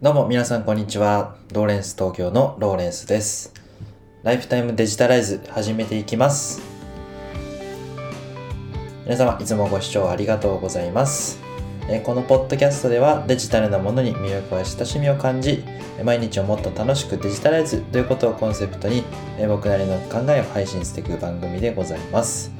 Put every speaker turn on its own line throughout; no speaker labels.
どうも皆さんこんにちは。ローレンス東京のローレンスです。ライフタイムデジタライズ始めていきます。皆様いつもご視聴ありがとうございます。このポッドキャストではデジタルなものに魅力や親しみを感じ、毎日をもっと楽しくデジタライズということをコンセプトに、僕なりの考えを配信していく番組でございます。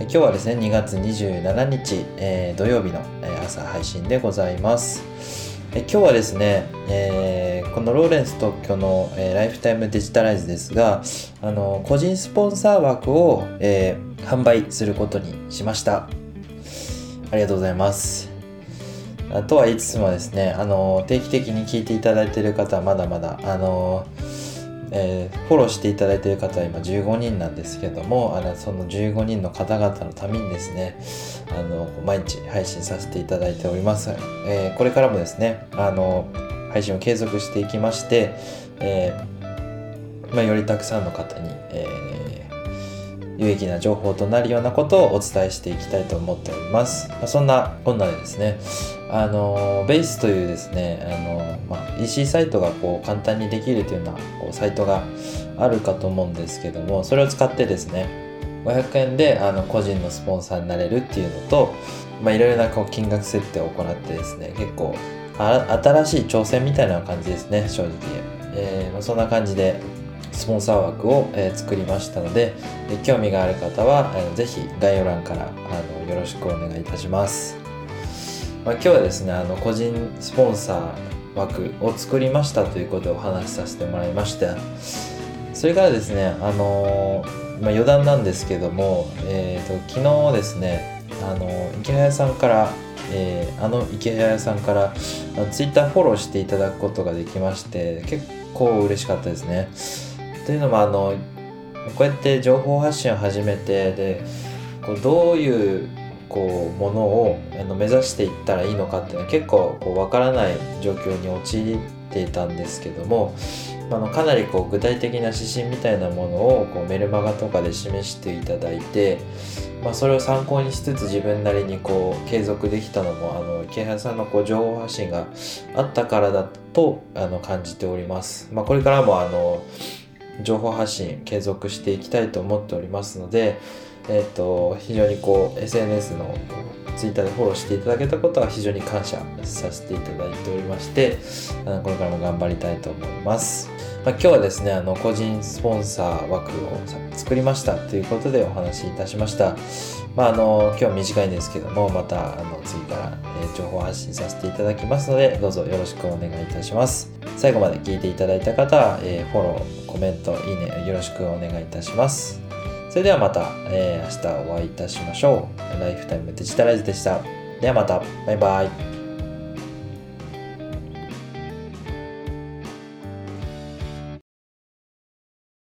今日はですね、2月27日、え土曜日の朝配信でございます。え今日はですね、えーこのローレンス特許の、えーライフタイムデジタライズですが、あの個人スポンサー枠を、えー販売することにしました。ありがとうございます。とは言いつつもですね、あの定期的に聞いていただいている方はまだまだ、あのえーフォローしていただいている方は今15人なんですけども、あのその15人の方々のためにですね、あの毎日配信させていただいております。えーこれからもですね、あの配信を継続していきまして、えーまあ、よりたくさんの方に、えー有益な情報となるようなことをお伝えしていきたいと思っております。まあ、そんなこんなでですね、あのベースというですね、あのまあ、EC サイトがこう簡単にできるというようなこうサイトがあるかと思うんですけども、それを使ってですね、500円であの個人のスポンサーになれるっていうのと、まあ、いろいろなこう金額設定を行ってですね、結構新しい挑戦みたいな感じですね、正直。えーそんな感じでスポンサー枠を、作りましたので、興味がある方は、えーぜひ概要欄からあのよろしくお願いいたします。まあ、今日はですね、あの個人スポンサー枠を作りましたということをお話しさせてもらいました。それからですね、あのまあ、余談なんですけども、えー、と昨日ですね、あの池早さんから、えーあの池早さんからツイッターフォローしていただくことができまして結構嬉しかったですね。というのもあのこうやって情報発信を始めてでこうどういうこうものをあの目指していったらいいのかっていうのは結構こう分からない状況に陥っていたんですけどもあのかなりこう具体的な指針みたいなものをこうメルマガとかで示していただいて、まあ、それを参考にしつつ自分なりにこう継続できたのもあの池原さんのこう情報発信があったからだとあの感じております。まあ、これからもあの情報発信継続していきたいと思っておりますので、えっと非常にこう SNS のツイッターでフォローしていただけたことは非常に感謝させていただいておりましてこれからも頑張りたいと思います。まあ、今日はですねあの個人スポンサー枠を作りましたということでお話しいたしました。まあ、あの今日は短いんですけどもまたあの次から、え情報発信させていただきますのでどうぞよろしくお願いいたします。最後まで聞いていただいた方は、えーフォローコメントいいねよろしくお願いいたします。それではまた、えー明日お会いいたしましょう。ライフタイムデジタライズでした。ではまた。バイバイ。